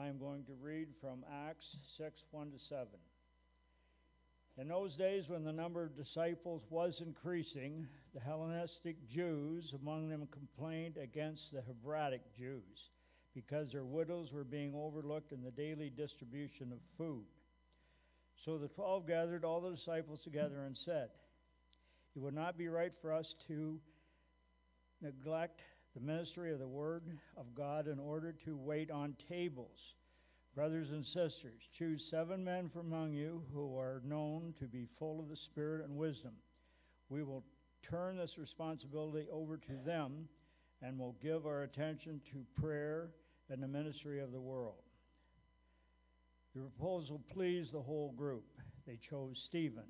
I am going to read from Acts 6 1 to 7. In those days, when the number of disciples was increasing, the Hellenistic Jews among them complained against the Hebraic Jews because their widows were being overlooked in the daily distribution of food. So the twelve gathered all the disciples together and said, It would not be right for us to neglect the ministry of the Word of God in order to wait on tables. Brothers and sisters, choose seven men from among you who are known to be full of the Spirit and wisdom. We will turn this responsibility over to them and will give our attention to prayer and the ministry of the world. The proposal pleased the whole group. They chose Stephen,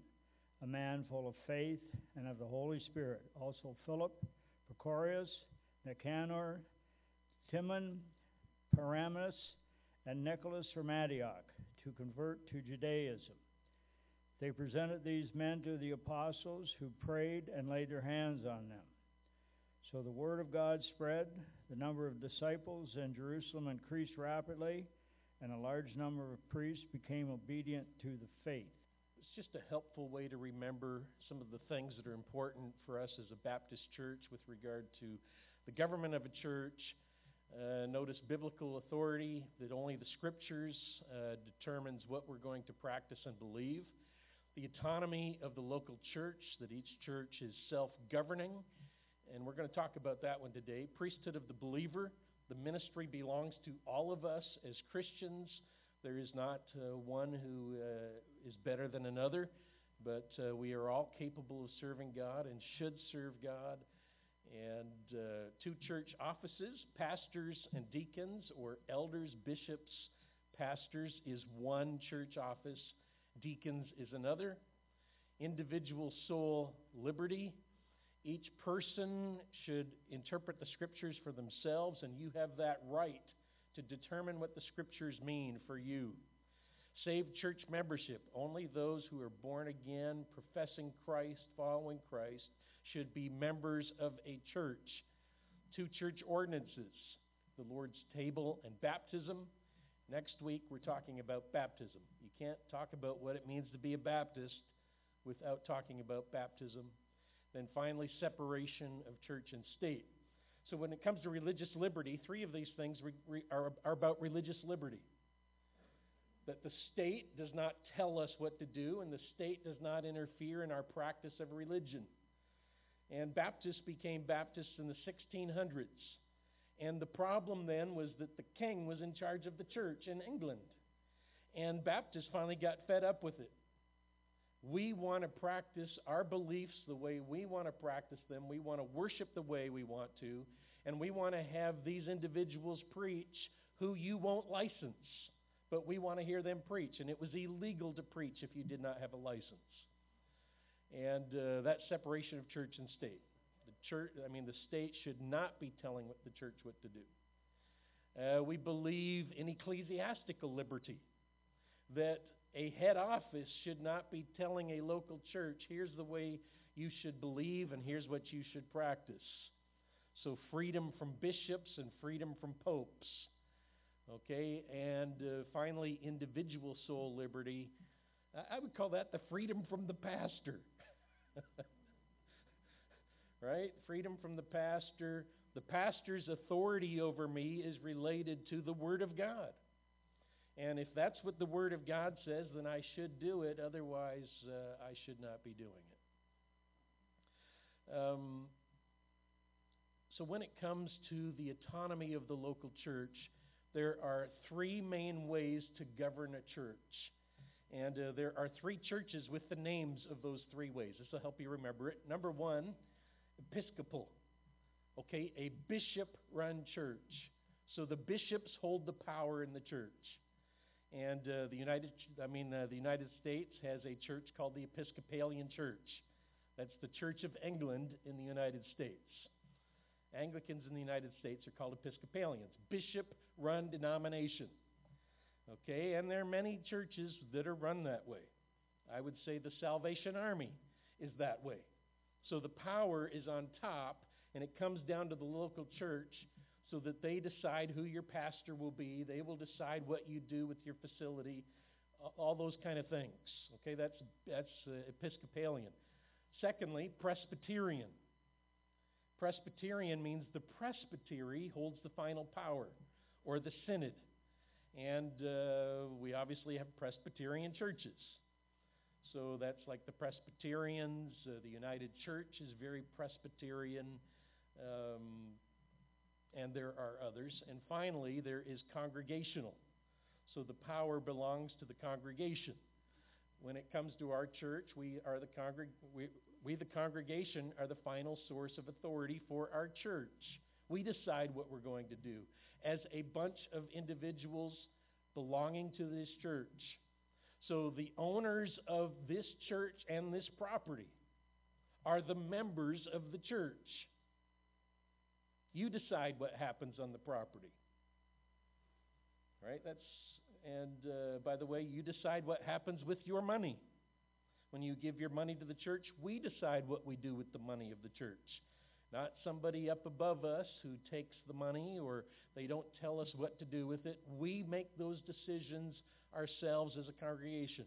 a man full of faith and of the Holy Spirit, also Philip, Prochorus, Nicanor, Timon, Parmenas, and Nicholas from Antioch to convert to Judaism. They presented these men to the apostles who prayed and laid their hands on them. So the word of God spread, the number of disciples in Jerusalem increased rapidly, and a large number of priests became obedient to the faith. It's just a helpful way to remember some of the things that are important for us as a Baptist church with regard to the government of a church. Uh, notice biblical authority that only the scriptures uh, determines what we're going to practice and believe. The autonomy of the local church, that each church is self governing. And we're going to talk about that one today. Priesthood of the believer. The ministry belongs to all of us as Christians. There is not uh, one who uh, is better than another, but uh, we are all capable of serving God and should serve God. And uh, two church offices, pastors and deacons, or elders, bishops, pastors, is one church office, deacons is another. Individual soul liberty each person should interpret the scriptures for themselves, and you have that right to determine what the scriptures mean for you. Saved church membership. Only those who are born again, professing Christ, following Christ, should be members of a church. Two church ordinances the Lord's table and baptism. Next week, we're talking about baptism. You can't talk about what it means to be a Baptist without talking about baptism then finally, separation of church and state. So, when it comes to religious liberty, three of these things re- re- are, are about religious liberty. That the state does not tell us what to do, and the state does not interfere in our practice of religion. And Baptists became Baptists in the 1600s. And the problem then was that the king was in charge of the church in England. And Baptists finally got fed up with it. We want to practice our beliefs the way we want to practice them. We want to worship the way we want to. And we want to have these individuals preach who you won't license. But we want to hear them preach. And it was illegal to preach if you did not have a license. And uh, that separation of church and state. The church, I mean, the state should not be telling the church what to do. Uh, we believe in ecclesiastical liberty, that a head office should not be telling a local church, here's the way you should believe and here's what you should practice. So, freedom from bishops and freedom from popes. Okay, and uh, finally, individual soul liberty. I would call that the freedom from the pastor. right? Freedom from the pastor. The pastor's authority over me is related to the Word of God. And if that's what the Word of God says, then I should do it. Otherwise, uh, I should not be doing it. Um, so, when it comes to the autonomy of the local church, there are three main ways to govern a church. And uh, there are three churches with the names of those three ways. This will help you remember it. Number one, Episcopal. Okay, a bishop run church. So the bishops hold the power in the church. And uh, the United, I mean, uh, the United States has a church called the Episcopalian Church. That's the Church of England in the United States. Anglicans in the United States are called Episcopalians, bishop-run denomination. Okay, and there are many churches that are run that way. I would say the Salvation Army is that way. So the power is on top, and it comes down to the local church so that they decide who your pastor will be. They will decide what you do with your facility, all those kind of things. Okay, that's, that's uh, Episcopalian. Secondly, Presbyterian. Presbyterian means the presbytery holds the final power, or the synod. And uh, we obviously have Presbyterian churches. So that's like the Presbyterians. Uh, the United Church is very Presbyterian. Um, and there are others. And finally, there is congregational. So the power belongs to the congregation. When it comes to our church, we are the congreg- we, we the congregation are the final source of authority for our church. We decide what we're going to do as a bunch of individuals belonging to this church. So the owners of this church and this property are the members of the church. You decide what happens on the property. Right? That's and uh, by the way, you decide what happens with your money. When you give your money to the church, we decide what we do with the money of the church. Not somebody up above us who takes the money or they don't tell us what to do with it. We make those decisions ourselves as a congregation.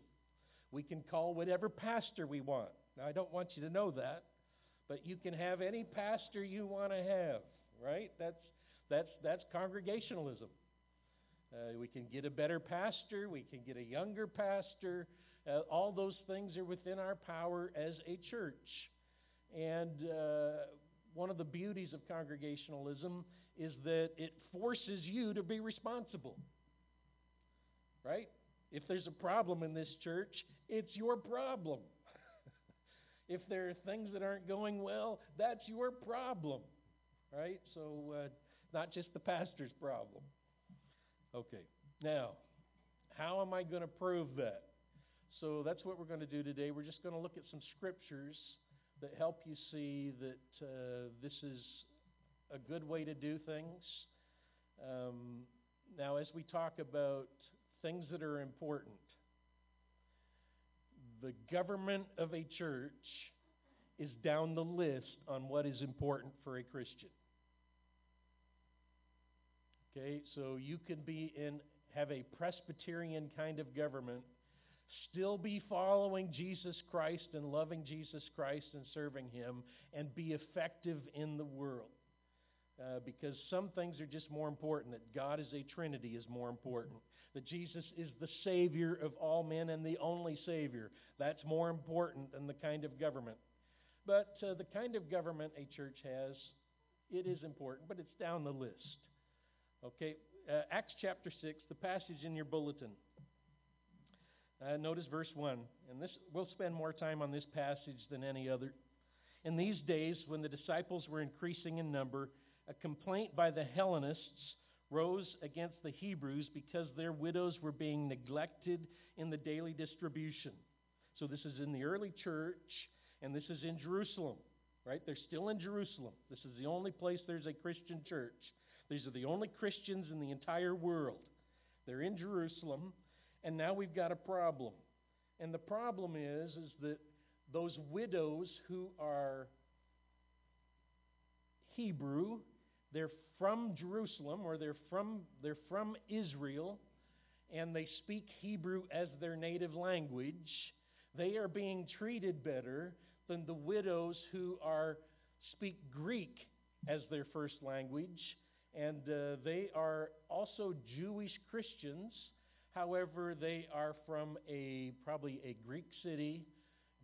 We can call whatever pastor we want. Now, I don't want you to know that, but you can have any pastor you want to have, right? That's, that's, that's congregationalism. Uh, we can get a better pastor, we can get a younger pastor. Uh, all those things are within our power as a church. And uh, one of the beauties of congregationalism is that it forces you to be responsible. Right? If there's a problem in this church, it's your problem. if there are things that aren't going well, that's your problem. Right? So, uh, not just the pastor's problem. Okay, now, how am I going to prove that? So that's what we're going to do today. We're just going to look at some scriptures that help you see that uh, this is a good way to do things. Um, now, as we talk about things that are important, the government of a church is down the list on what is important for a Christian. Okay, so you can be in have a Presbyterian kind of government, still be following Jesus Christ and loving Jesus Christ and serving Him, and be effective in the world. Uh, because some things are just more important. That God is a Trinity is more important. That Jesus is the Savior of all men and the only Savior. That's more important than the kind of government. But uh, the kind of government a church has, it is important, but it's down the list. Okay, uh, Acts chapter 6, the passage in your bulletin. Uh, notice verse 1. And this we'll spend more time on this passage than any other. In these days, when the disciples were increasing in number, a complaint by the Hellenists rose against the Hebrews because their widows were being neglected in the daily distribution. So this is in the early church, and this is in Jerusalem, right? They're still in Jerusalem. This is the only place there's a Christian church. These are the only Christians in the entire world. They're in Jerusalem, and now we've got a problem. And the problem is, is that those widows who are Hebrew, they're from Jerusalem or they're from, they're from Israel, and they speak Hebrew as their native language. They are being treated better than the widows who are speak Greek as their first language and uh, they are also Jewish Christians. However, they are from a probably a Greek city.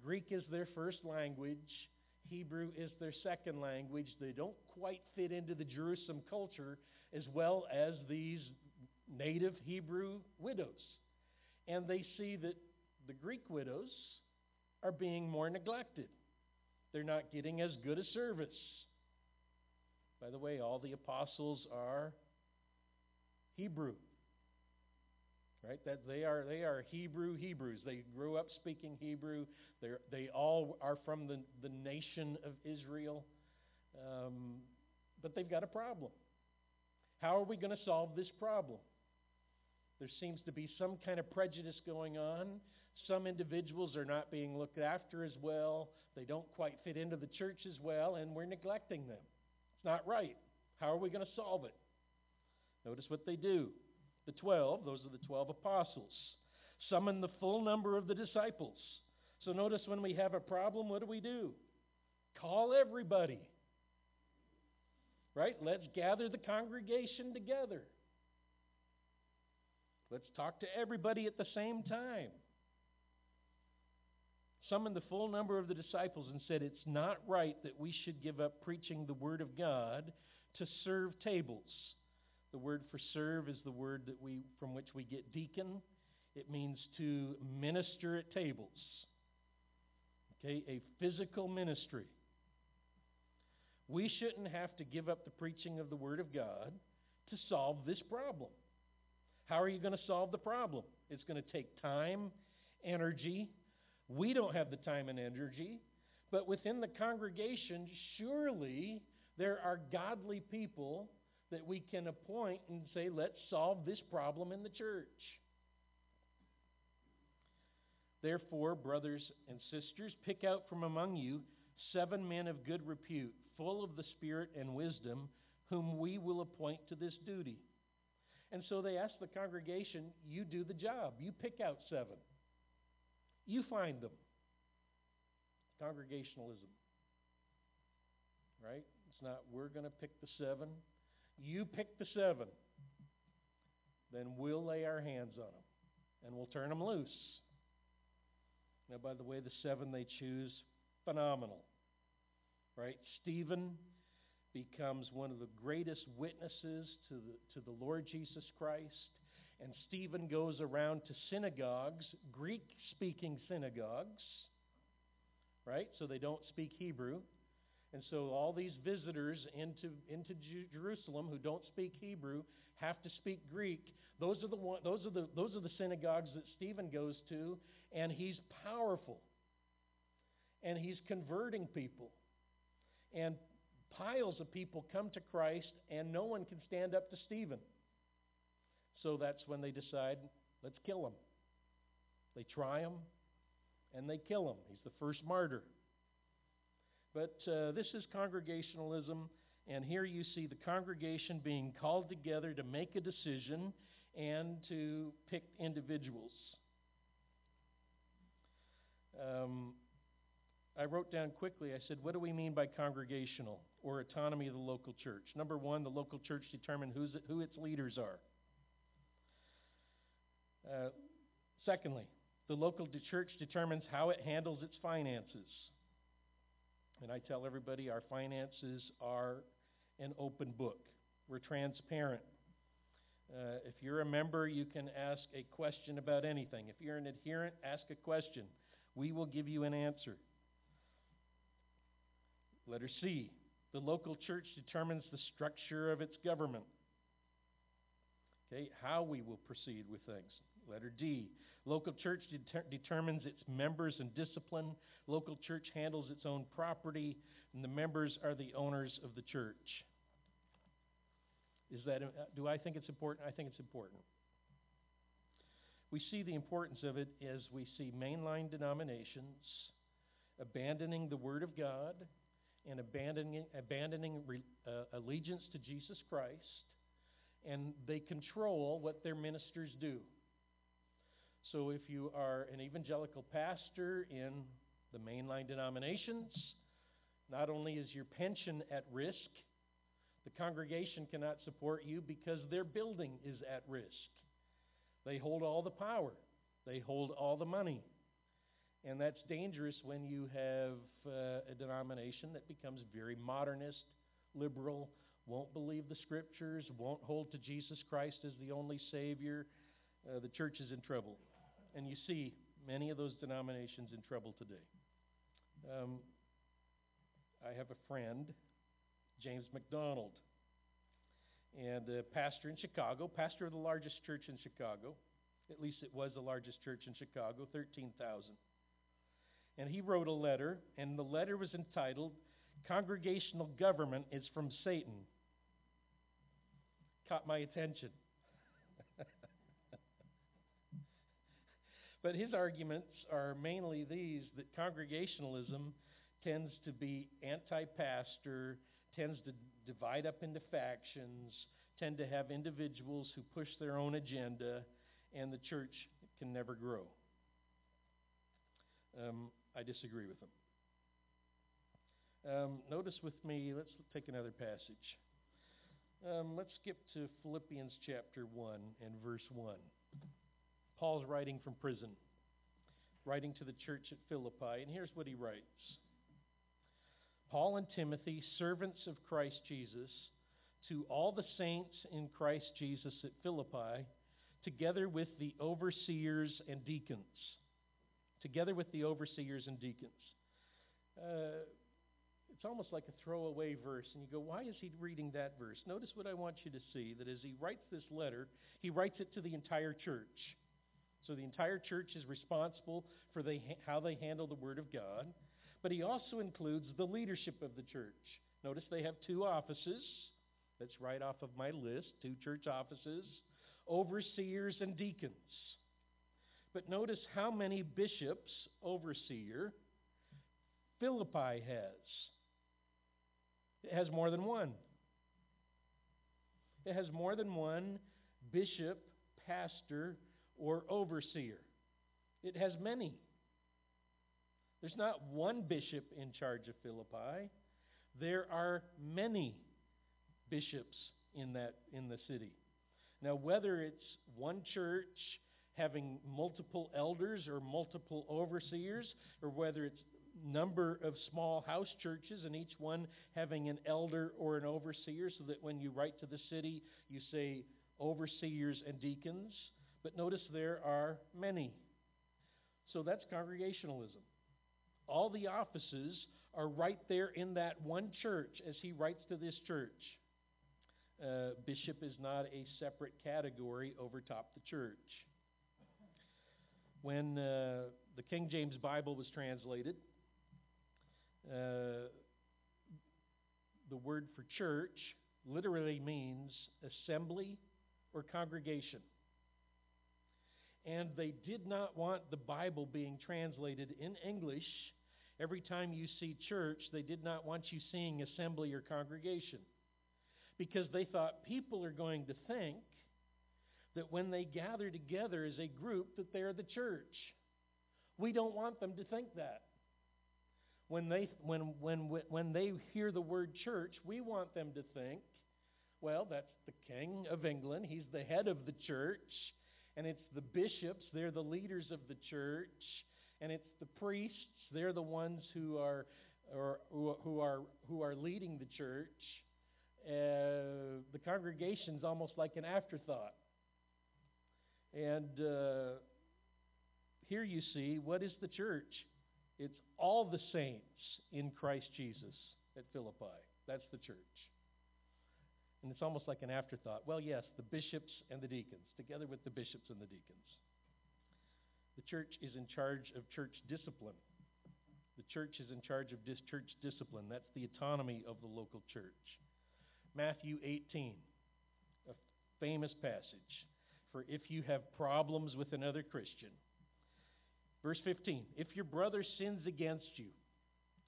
Greek is their first language. Hebrew is their second language. They don't quite fit into the Jerusalem culture as well as these native Hebrew widows. And they see that the Greek widows are being more neglected. They're not getting as good a service. By the way, all the apostles are Hebrew. Right? That they are they are Hebrew Hebrews. They grew up speaking Hebrew. They they all are from the, the nation of Israel. Um, but they've got a problem. How are we going to solve this problem? There seems to be some kind of prejudice going on. Some individuals are not being looked after as well. They don't quite fit into the church as well, and we're neglecting them. It's not right. How are we going to solve it? Notice what they do. The 12, those are the 12 apostles, summon the full number of the disciples. So notice when we have a problem, what do we do? Call everybody. Right? Let's gather the congregation together. Let's talk to everybody at the same time. Summoned the full number of the disciples and said, It's not right that we should give up preaching the Word of God to serve tables. The word for serve is the word that we, from which we get deacon. It means to minister at tables. Okay, a physical ministry. We shouldn't have to give up the preaching of the Word of God to solve this problem. How are you going to solve the problem? It's going to take time, energy. We don't have the time and energy, but within the congregation, surely there are godly people that we can appoint and say, let's solve this problem in the church. Therefore, brothers and sisters, pick out from among you seven men of good repute, full of the Spirit and wisdom, whom we will appoint to this duty. And so they asked the congregation, You do the job. You pick out seven. You find them. Congregationalism. Right? It's not, we're going to pick the seven. You pick the seven. Then we'll lay our hands on them and we'll turn them loose. Now, by the way, the seven they choose, phenomenal. Right? Stephen becomes one of the greatest witnesses to the, to the Lord Jesus Christ. And Stephen goes around to synagogues, Greek speaking synagogues, right? So they don't speak Hebrew. And so all these visitors into, into Jerusalem who don't speak Hebrew have to speak Greek. Those are, the one, those, are the, those are the synagogues that Stephen goes to, and he's powerful. And he's converting people. And piles of people come to Christ, and no one can stand up to Stephen. So that's when they decide, let's kill him. They try him, and they kill him. He's the first martyr. But uh, this is congregationalism, and here you see the congregation being called together to make a decision and to pick individuals. Um, I wrote down quickly, I said, what do we mean by congregational or autonomy of the local church? Number one, the local church determines who's who its leaders are. Uh, secondly, the local church determines how it handles its finances. And I tell everybody our finances are an open book. We're transparent. Uh, if you're a member, you can ask a question about anything. If you're an adherent, ask a question. We will give you an answer. Letter C the local church determines the structure of its government. Okay, how we will proceed with things. Letter D. Local church deter- determines its members and discipline. Local church handles its own property, and the members are the owners of the church. Is that, uh, do I think it's important? I think it's important. We see the importance of it as we see mainline denominations abandoning the Word of God and abandoning, abandoning re, uh, allegiance to Jesus Christ, and they control what their ministers do. So if you are an evangelical pastor in the mainline denominations, not only is your pension at risk, the congregation cannot support you because their building is at risk. They hold all the power, they hold all the money. And that's dangerous when you have uh, a denomination that becomes very modernist, liberal, won't believe the scriptures, won't hold to Jesus Christ as the only Savior. Uh, the church is in trouble. And you see many of those denominations in trouble today. Um, I have a friend, James MacDonald, and a pastor in Chicago, pastor of the largest church in Chicago. At least it was the largest church in Chicago, 13,000. And he wrote a letter, and the letter was entitled, Congregational Government is from Satan. Caught my attention. But his arguments are mainly these that congregationalism tends to be anti pastor, tends to divide up into factions, tend to have individuals who push their own agenda, and the church can never grow. Um, I disagree with them. Um, notice with me, let's take another passage. Um, let's skip to Philippians chapter 1 and verse 1. Paul's writing from prison, writing to the church at Philippi, and here's what he writes Paul and Timothy, servants of Christ Jesus, to all the saints in Christ Jesus at Philippi, together with the overseers and deacons. Together with the overseers and deacons. Uh, it's almost like a throwaway verse, and you go, why is he reading that verse? Notice what I want you to see that as he writes this letter, he writes it to the entire church. So the entire church is responsible for how they handle the Word of God, but he also includes the leadership of the church. Notice they have two offices. That's right off of my list two church offices, overseers and deacons. But notice how many bishops, overseer, Philippi has. It has more than one. It has more than one bishop, pastor, or overseer. It has many. There's not one bishop in charge of Philippi. There are many bishops in that in the city. Now whether it's one church having multiple elders or multiple overseers or whether it's number of small house churches and each one having an elder or an overseer so that when you write to the city you say overseers and deacons but notice there are many. So that's congregationalism. All the offices are right there in that one church as he writes to this church. Uh, bishop is not a separate category over top the church. When uh, the king james bible was translated uh, the word for church literally means assembly or congregation. And they did not want the Bible being translated in English. Every time you see church, they did not want you seeing assembly or congregation. Because they thought people are going to think that when they gather together as a group that they're the church. We don't want them to think that when they, when, when, when they hear the word church, we want them to think, well, that's the King of England. He's the head of the church. And it's the bishops, they're the leaders of the church. And it's the priests, they're the ones who are, or, who are, who are leading the church. Uh, the congregation's almost like an afterthought. And uh, here you see, what is the church? It's all the saints in Christ Jesus at Philippi. That's the church. And it's almost like an afterthought. Well, yes, the bishops and the deacons, together with the bishops and the deacons. The church is in charge of church discipline. The church is in charge of dis- church discipline. That's the autonomy of the local church. Matthew 18, a famous passage. For if you have problems with another Christian, Verse 15 If your brother sins against you,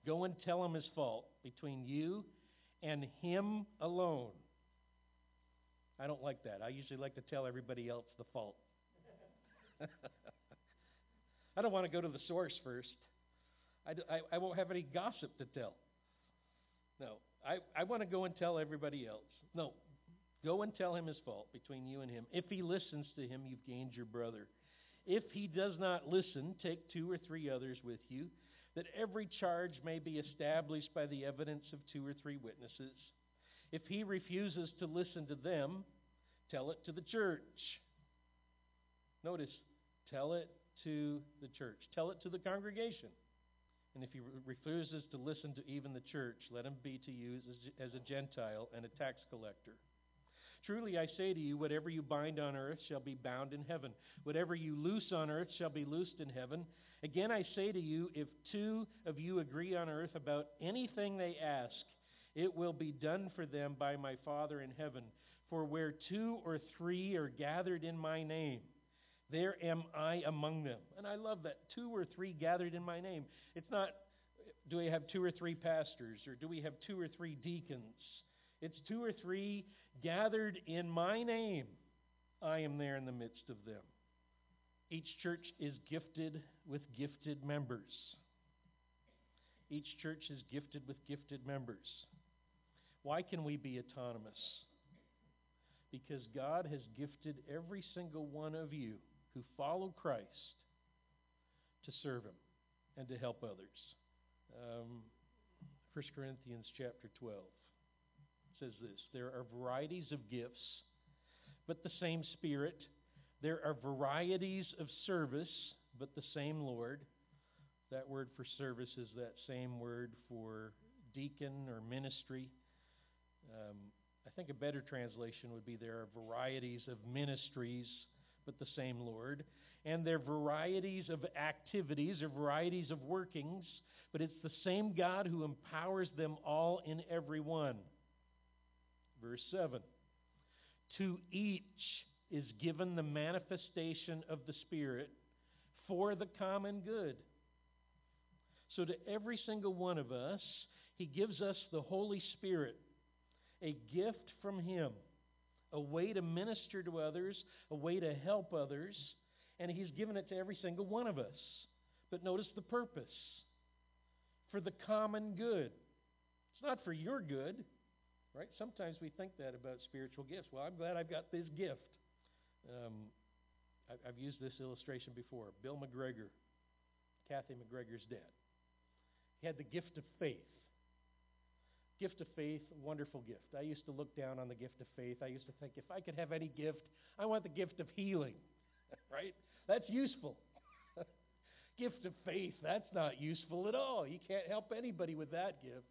go and tell him his fault between you and him alone. I don't like that. I usually like to tell everybody else the fault. I don't want to go to the source first. I, I, I won't have any gossip to tell. No, I, I want to go and tell everybody else. No, go and tell him his fault between you and him. If he listens to him, you've gained your brother. If he does not listen, take two or three others with you, that every charge may be established by the evidence of two or three witnesses. If he refuses to listen to them, tell it to the church. Notice, tell it to the church, tell it to the congregation. And if he refuses to listen to even the church, let him be to you as a Gentile and a tax collector. Truly I say to you, whatever you bind on earth shall be bound in heaven. Whatever you loose on earth shall be loosed in heaven. Again I say to you, if two of you agree on earth about anything they ask, it will be done for them by my Father in heaven. For where two or three are gathered in my name, there am I among them. And I love that. Two or three gathered in my name. It's not, do we have two or three pastors or do we have two or three deacons? It's two or three gathered in my name. I am there in the midst of them. Each church is gifted with gifted members. Each church is gifted with gifted members. Why can we be autonomous? Because God has gifted every single one of you who follow Christ to serve Him and to help others. Um, 1 Corinthians chapter 12 says this There are varieties of gifts, but the same Spirit. There are varieties of service, but the same Lord. That word for service is that same word for deacon or ministry. Um, I think a better translation would be there are varieties of ministries, but the same Lord. And there are varieties of activities or varieties of workings, but it's the same God who empowers them all in every one. Verse 7 To each is given the manifestation of the Spirit for the common good. So, to every single one of us, He gives us the Holy Spirit, a gift from Him, a way to minister to others, a way to help others, and He's given it to every single one of us. But notice the purpose for the common good. It's not for your good, right? Sometimes we think that about spiritual gifts. Well, I'm glad I've got this gift. Um, I've used this illustration before. Bill McGregor, Kathy McGregor's dad. He had the gift of faith. Gift of faith, wonderful gift. I used to look down on the gift of faith. I used to think if I could have any gift, I want the gift of healing, right? That's useful. gift of faith, that's not useful at all. You can't help anybody with that gift.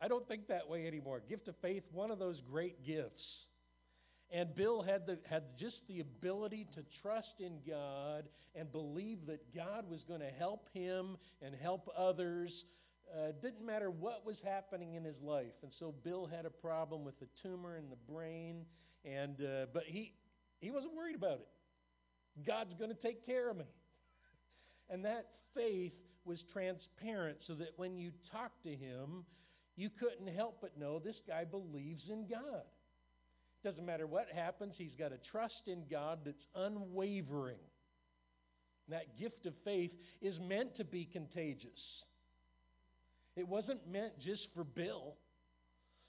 I don't think that way anymore. Gift of faith, one of those great gifts. And Bill had, the, had just the ability to trust in God and believe that God was going to help him and help others. Uh, didn't matter what was happening in his life. And so Bill had a problem with the tumor in the brain, and, uh, but he, he wasn't worried about it. God's going to take care of me. And that faith was transparent so that when you talked to him, you couldn't help but know this guy believes in God. Doesn't matter what happens, he's got a trust in God that's unwavering. That gift of faith is meant to be contagious. It wasn't meant just for Bill,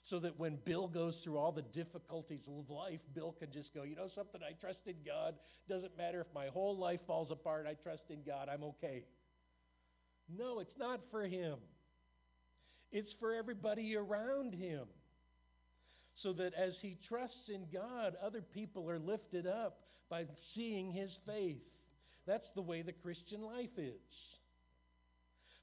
so that when Bill goes through all the difficulties of life, Bill can just go, you know something, I trust in God. Doesn't matter if my whole life falls apart, I trust in God, I'm okay. No, it's not for him, it's for everybody around him so that as he trusts in God, other people are lifted up by seeing his faith. That's the way the Christian life is.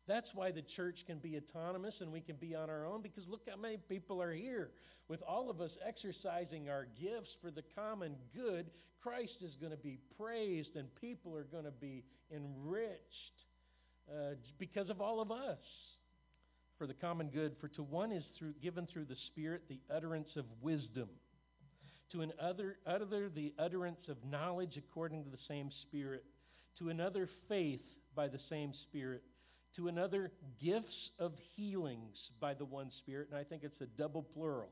That's why the church can be autonomous and we can be on our own because look how many people are here. With all of us exercising our gifts for the common good, Christ is going to be praised and people are going to be enriched uh, because of all of us for the common good. For to one is through, given through the Spirit the utterance of wisdom, to another, other the utterance of knowledge according to the same Spirit, to another faith by the same Spirit, to another gifts of healings by the one Spirit, and I think it's a double plural.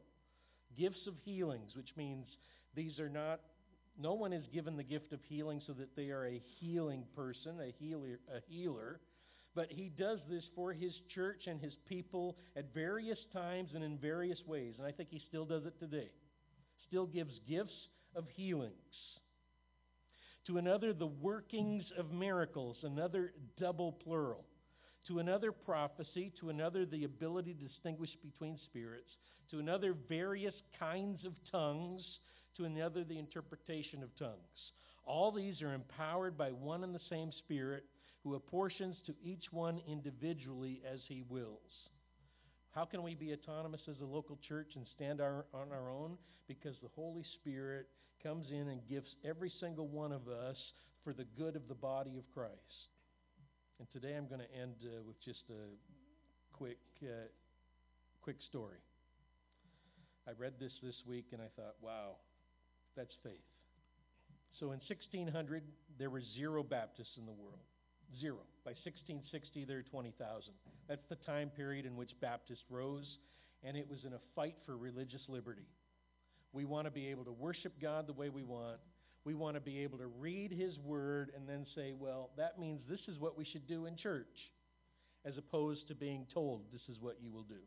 Gifts of healings, which means these are not no one is given the gift of healing so that they are a healing person, a healer, a healer but he does this for his church and his people at various times and in various ways. And I think he still does it today. Still gives gifts of healings. To another, the workings of miracles, another double plural. To another, prophecy. To another, the ability to distinguish between spirits. To another, various kinds of tongues. To another, the interpretation of tongues. All these are empowered by one and the same Spirit who apportions to each one individually as he wills. How can we be autonomous as a local church and stand our, on our own? Because the Holy Spirit comes in and gives every single one of us for the good of the body of Christ. And today I'm going to end uh, with just a quick, uh, quick story. I read this this week and I thought, wow, that's faith. So in 1600, there were zero Baptists in the world. Zero. By 1660, there are 20,000. That's the time period in which Baptists rose. and it was in a fight for religious liberty. We want to be able to worship God the way we want. We want to be able to read His Word and then say, well, that means this is what we should do in church, as opposed to being told this is what you will do.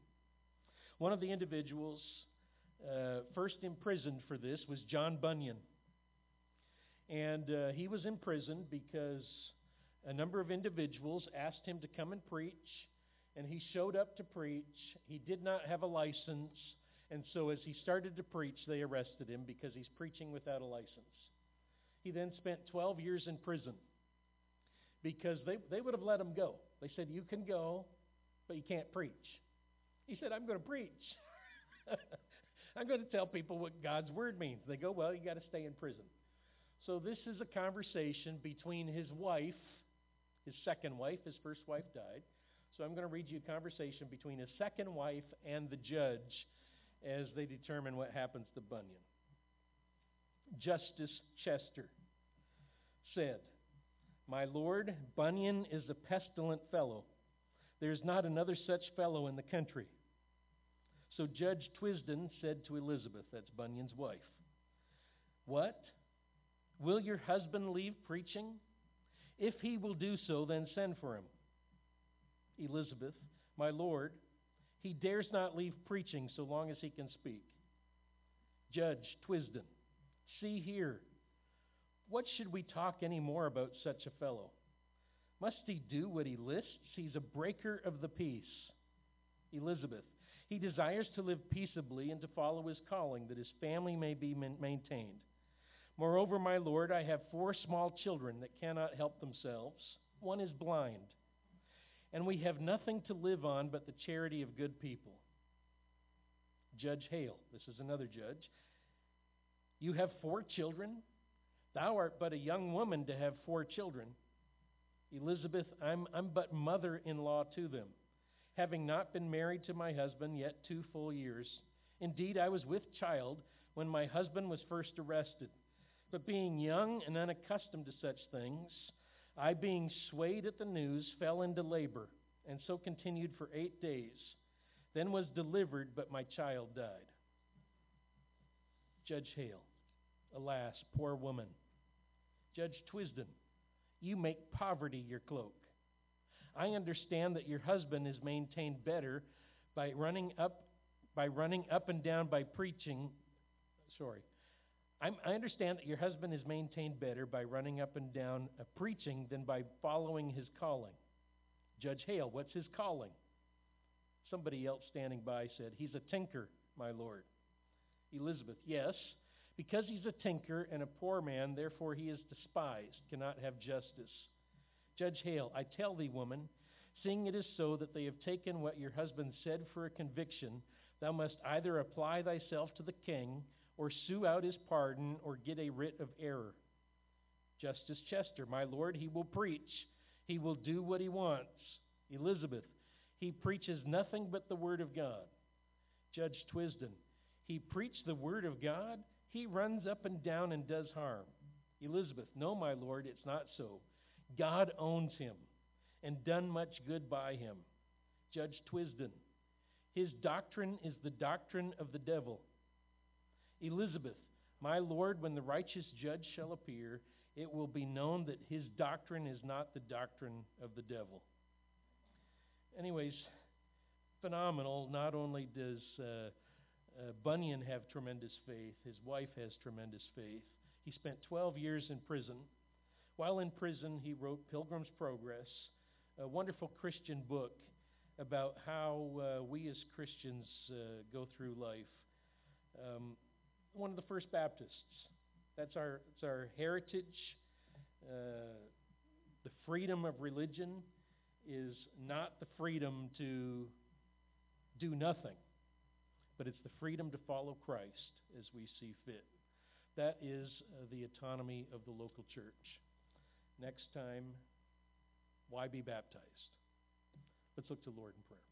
One of the individuals uh, first imprisoned for this was John Bunyan. And uh, he was imprisoned because a number of individuals asked him to come and preach, and he showed up to preach. He did not have a license, and so as he started to preach, they arrested him because he's preaching without a license. He then spent 12 years in prison because they, they would have let him go. They said, You can go, but you can't preach. He said, I'm going to preach. I'm going to tell people what God's word means. They go, Well, you got to stay in prison. So this is a conversation between his wife, his second wife, his first wife died. So I'm going to read you a conversation between his second wife and the judge as they determine what happens to Bunyan. Justice Chester said, My lord, Bunyan is a pestilent fellow. There is not another such fellow in the country. So Judge Twisden said to Elizabeth, that's Bunyan's wife, What? Will your husband leave preaching? If he will do so, then send for him. Elizabeth, my lord, he dares not leave preaching so long as he can speak. Judge Twisden, see here. What should we talk any more about such a fellow? Must he do what he lists? He's a breaker of the peace. Elizabeth, he desires to live peaceably and to follow his calling, that his family may be maintained. Moreover, my Lord, I have four small children that cannot help themselves. One is blind. And we have nothing to live on but the charity of good people. Judge Hale, this is another judge. You have four children? Thou art but a young woman to have four children. Elizabeth, I'm, I'm but mother in law to them, having not been married to my husband yet two full years. Indeed, I was with child when my husband was first arrested. But being young and unaccustomed to such things, I, being swayed at the news, fell into labor, and so continued for eight days. Then was delivered, but my child died. Judge Hale, alas, poor woman. Judge Twisden, you make poverty your cloak. I understand that your husband is maintained better by running up by running up and down by preaching sorry I'm, i understand that your husband is maintained better by running up and down uh, preaching than by following his calling. Judge Hale, what's his calling? Somebody else standing by said, He's a tinker, my lord. Elizabeth, yes, because he's a tinker and a poor man, therefore he is despised, cannot have justice. Judge Hale, I tell thee, woman, seeing it is so that they have taken what your husband said for a conviction, thou must either apply thyself to the king or sue out his pardon, or get a writ of error. Justice Chester, my lord, he will preach. He will do what he wants. Elizabeth, he preaches nothing but the word of God. Judge Twisden, he preached the word of God. He runs up and down and does harm. Elizabeth, no, my lord, it's not so. God owns him and done much good by him. Judge Twisden, his doctrine is the doctrine of the devil. Elizabeth, my Lord, when the righteous judge shall appear, it will be known that his doctrine is not the doctrine of the devil. Anyways, phenomenal. Not only does uh, uh, Bunyan have tremendous faith, his wife has tremendous faith. He spent 12 years in prison. While in prison, he wrote Pilgrim's Progress, a wonderful Christian book about how uh, we as Christians uh, go through life. Um, one of the first Baptists. That's our, our heritage. Uh, the freedom of religion is not the freedom to do nothing, but it's the freedom to follow Christ as we see fit. That is uh, the autonomy of the local church. Next time, why be baptized? Let's look to the Lord in prayer.